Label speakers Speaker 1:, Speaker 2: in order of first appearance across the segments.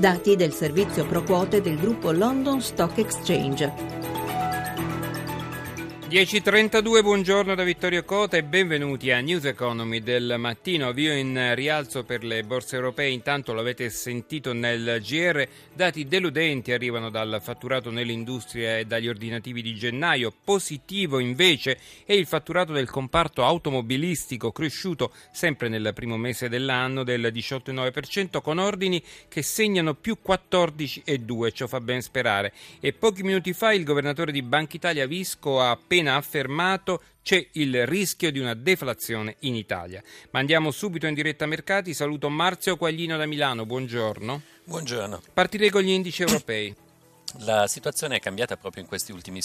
Speaker 1: Dati del servizio pro quote del gruppo London Stock Exchange.
Speaker 2: 10.32, buongiorno da Vittorio Cota e benvenuti a News Economy del mattino. Avvio in rialzo per le borse europee, intanto l'avete sentito nel GR, dati deludenti arrivano dal fatturato nell'industria e dagli ordinativi di gennaio. Positivo invece è il fatturato del comparto automobilistico cresciuto sempre nel primo mese dell'anno del 18,9% con ordini che segnano più 14,2, ciò fa ben sperare. E pochi minuti fa il governatore di Banca Italia Visco ha appena appena affermato c'è il rischio di una deflazione in Italia. Ma andiamo subito in diretta mercati. Saluto Marzio Quaglino da Milano. Buongiorno.
Speaker 3: Buongiorno.
Speaker 2: Partirei con gli indici europei.
Speaker 3: La situazione è cambiata proprio in questi ultimi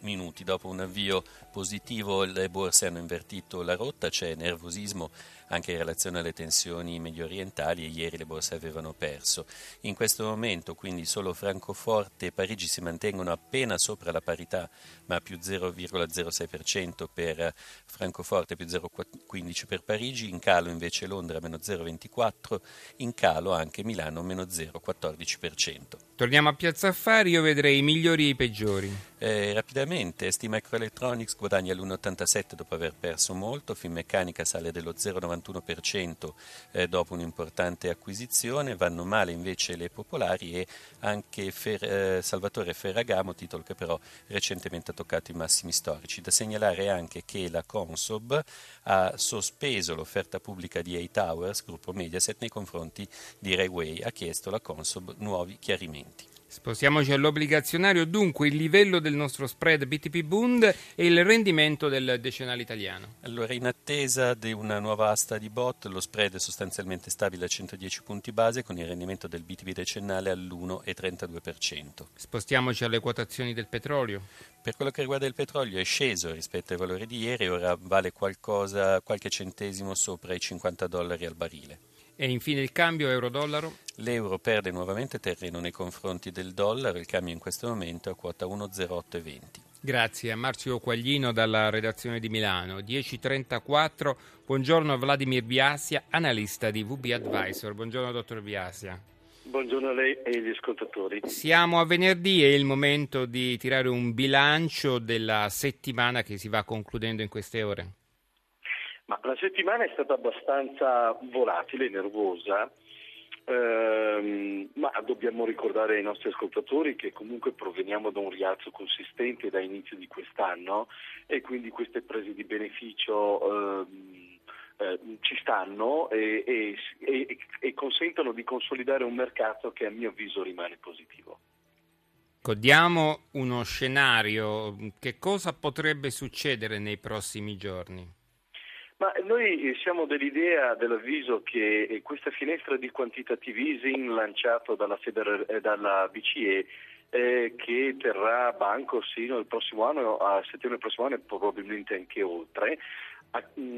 Speaker 3: minuti. Dopo un avvio positivo le borse hanno invertito la rotta, c'è nervosismo anche in relazione alle tensioni medio orientali e ieri le borse avevano perso. In questo momento quindi solo Francoforte e Parigi si mantengono appena sopra la parità, ma più 0,06% per Francoforte, più 0,15% per Parigi, in calo invece Londra meno 0,24%, in calo anche Milano meno 0,14%.
Speaker 2: Torniamo a Piazza Affari, io vedrei i migliori e i peggiori.
Speaker 3: Eh, rapidamente, Sti Microelectronics guadagna l'1,87 dopo aver perso molto, Finmeccanica sale dello 0,91% eh, dopo un'importante acquisizione, vanno male invece le popolari e anche Fer- eh, Salvatore Ferragamo, titolo che però recentemente ha toccato i massimi storici. Da segnalare anche che la Consob ha sospeso l'offerta pubblica di A Towers, gruppo Mediaset, nei confronti di Rayway, ha chiesto alla Consob nuovi chiarimenti.
Speaker 2: Spostiamoci all'obbligazionario, dunque il livello del nostro spread BTP Bund e il rendimento del decennale italiano.
Speaker 3: Allora, in attesa di una nuova asta di bot, lo spread è sostanzialmente stabile a 110 punti base con il rendimento del BTP decennale all'1,32%.
Speaker 2: Spostiamoci alle quotazioni del petrolio.
Speaker 3: Per quello che riguarda il petrolio è sceso rispetto ai valori di ieri, ora vale qualcosa, qualche centesimo sopra i 50 dollari al barile.
Speaker 2: E infine il cambio euro-dollaro?
Speaker 3: L'euro perde nuovamente terreno nei confronti del dollaro, il cambio in questo momento è a quota 1,0820.
Speaker 2: Grazie a Marzio Quaglino dalla redazione di Milano. 10.34, buongiorno a Vladimir Biasia, analista di VB Advisor. Buongiorno dottor Biasia.
Speaker 4: Buongiorno a lei e agli ascoltatori.
Speaker 2: Siamo a venerdì, è il momento di tirare un bilancio della settimana che si va concludendo in queste ore.
Speaker 4: Ma la settimana è stata abbastanza volatile, nervosa, ehm, ma dobbiamo ricordare ai nostri ascoltatori che comunque proveniamo da un rialzo consistente da inizio di quest'anno e quindi queste prese di beneficio ehm, eh, ci stanno e, e, e, e consentono di consolidare un mercato che a mio avviso rimane positivo.
Speaker 2: Diamo uno scenario, che cosa potrebbe succedere nei prossimi giorni?
Speaker 4: Ma noi siamo dell'idea, dell'avviso che questa finestra di quantitative easing lanciato dalla, Feder- eh, dalla BCE eh, che terrà banco sino al prossimo anno, a settembre prossimo anno e probabilmente anche oltre,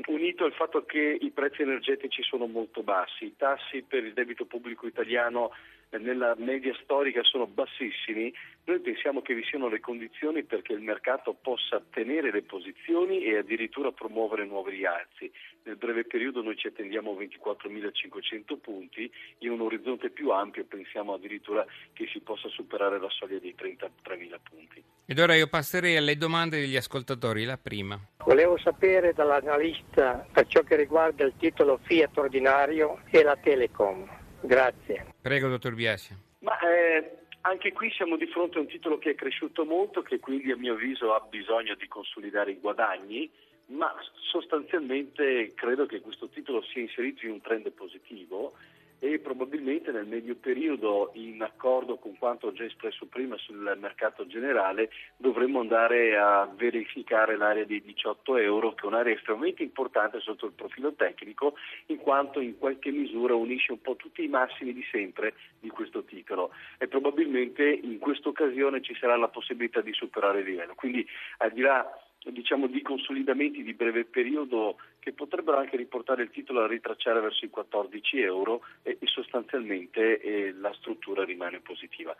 Speaker 4: unito al fatto che i prezzi energetici sono molto bassi, i tassi per il debito pubblico italiano nella media storica sono bassissimi, noi pensiamo che vi siano le condizioni perché il mercato possa tenere le posizioni e addirittura promuovere nuovi rialzi. Nel breve periodo noi ci attendiamo 24.500 punti, in un orizzonte più ampio pensiamo addirittura che si possa superare la soglia dei 33.000 punti.
Speaker 2: Ed ora io passerei alle domande degli ascoltatori, la prima.
Speaker 5: Volevo sapere dall'analista per ciò che riguarda il titolo Fiat ordinario e la Telecom. Grazie.
Speaker 2: Prego, dottor Biasia.
Speaker 4: Ma, eh, anche qui siamo di fronte a un titolo che è cresciuto molto, che quindi a mio avviso ha bisogno di consolidare i guadagni, ma sostanzialmente credo che questo titolo sia inserito in un trend positivo e probabilmente nel medio periodo, in accordo con quanto ho già espresso prima sul mercato generale, dovremmo andare a verificare l'area dei 18 euro, che è un'area estremamente importante sotto il profilo tecnico, in quanto in qualche misura unisce un po' tutti i massimi di sempre di questo titolo e probabilmente in questa occasione ci sarà la possibilità di superare il livello. Quindi al di là diciamo, di consolidamenti di breve periodo che potrebbero anche riportare il titolo a ritracciare verso i 14 euro e, e sostanzialmente eh, la struttura rimane positiva.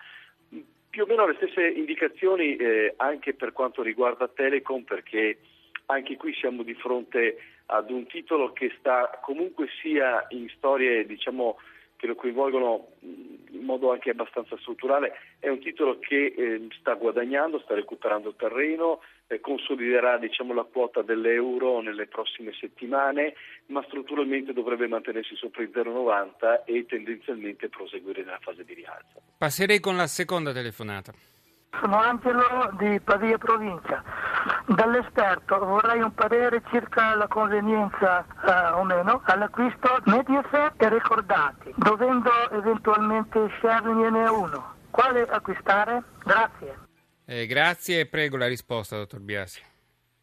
Speaker 4: Più o meno le stesse indicazioni eh, anche per quanto riguarda Telecom perché anche qui siamo di fronte ad un titolo che sta comunque sia in storie diciamo, che lo coinvolgono in modo anche abbastanza strutturale, è un titolo che eh, sta guadagnando, sta recuperando terreno, eh, consoliderà diciamo, la quota dell'euro nelle prossime settimane, ma strutturalmente dovrebbe mantenersi sopra il 0,90 e tendenzialmente proseguire nella fase di rialzo.
Speaker 2: Passerei con la seconda telefonata.
Speaker 6: Sono Angelo di Pavia provincia. Dall'esperto vorrei un parere circa la convenienza eh, o meno all'acquisto Mediaset e ricordati, dovendo eventualmente sceglierne uno. Quale acquistare? Grazie.
Speaker 2: Eh, grazie e prego la risposta, dottor Biasi.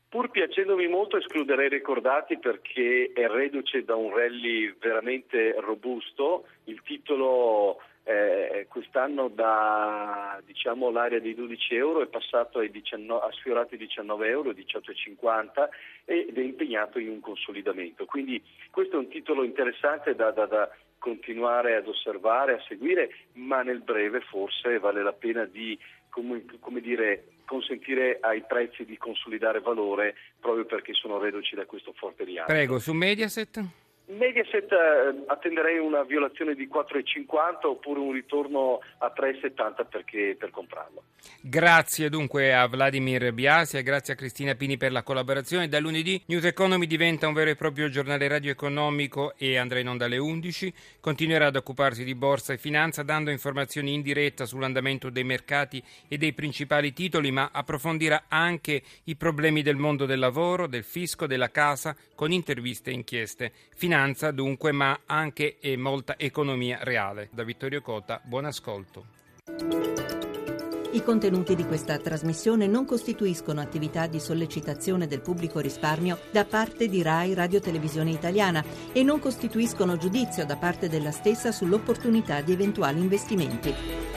Speaker 4: Pur piacendomi molto escluderei ricordati perché è reduce da un rally veramente robusto, il titolo eh, quest'anno da diciamo, l'area dei 12 euro è passato ai 19, ha sfiorato i 19 euro, 18,50 ed è impegnato in un consolidamento. Quindi questo è un titolo interessante da, da, da continuare ad osservare, a seguire, ma nel breve forse vale la pena di come, come dire, consentire ai prezzi di consolidare valore proprio perché sono reduci da questo forte rialzo.
Speaker 2: Prego, su Mediaset?
Speaker 4: Mediaset eh, attenderei una violazione di 4,50 oppure un ritorno a 3,70 perché, per comprarlo.
Speaker 2: Grazie dunque a Vladimir Biasi e grazie a Cristina Pini per la collaborazione. Da lunedì News Economy diventa un vero e proprio giornale radioeconomico e andrà in onda alle 11. Continuerà ad occuparsi di borsa e finanza dando informazioni in diretta sull'andamento dei mercati e dei principali titoli, ma approfondirà anche i problemi del mondo del lavoro, del fisco, della casa con interviste e inchieste. Finanza finanza dunque, ma anche molta economia reale. Da Vittorio Cota, buon ascolto.
Speaker 1: I contenuti di questa trasmissione non costituiscono attività di sollecitazione del pubblico risparmio da parte di RAI Radio Televisione Italiana e non costituiscono giudizio da parte della stessa sull'opportunità di eventuali investimenti.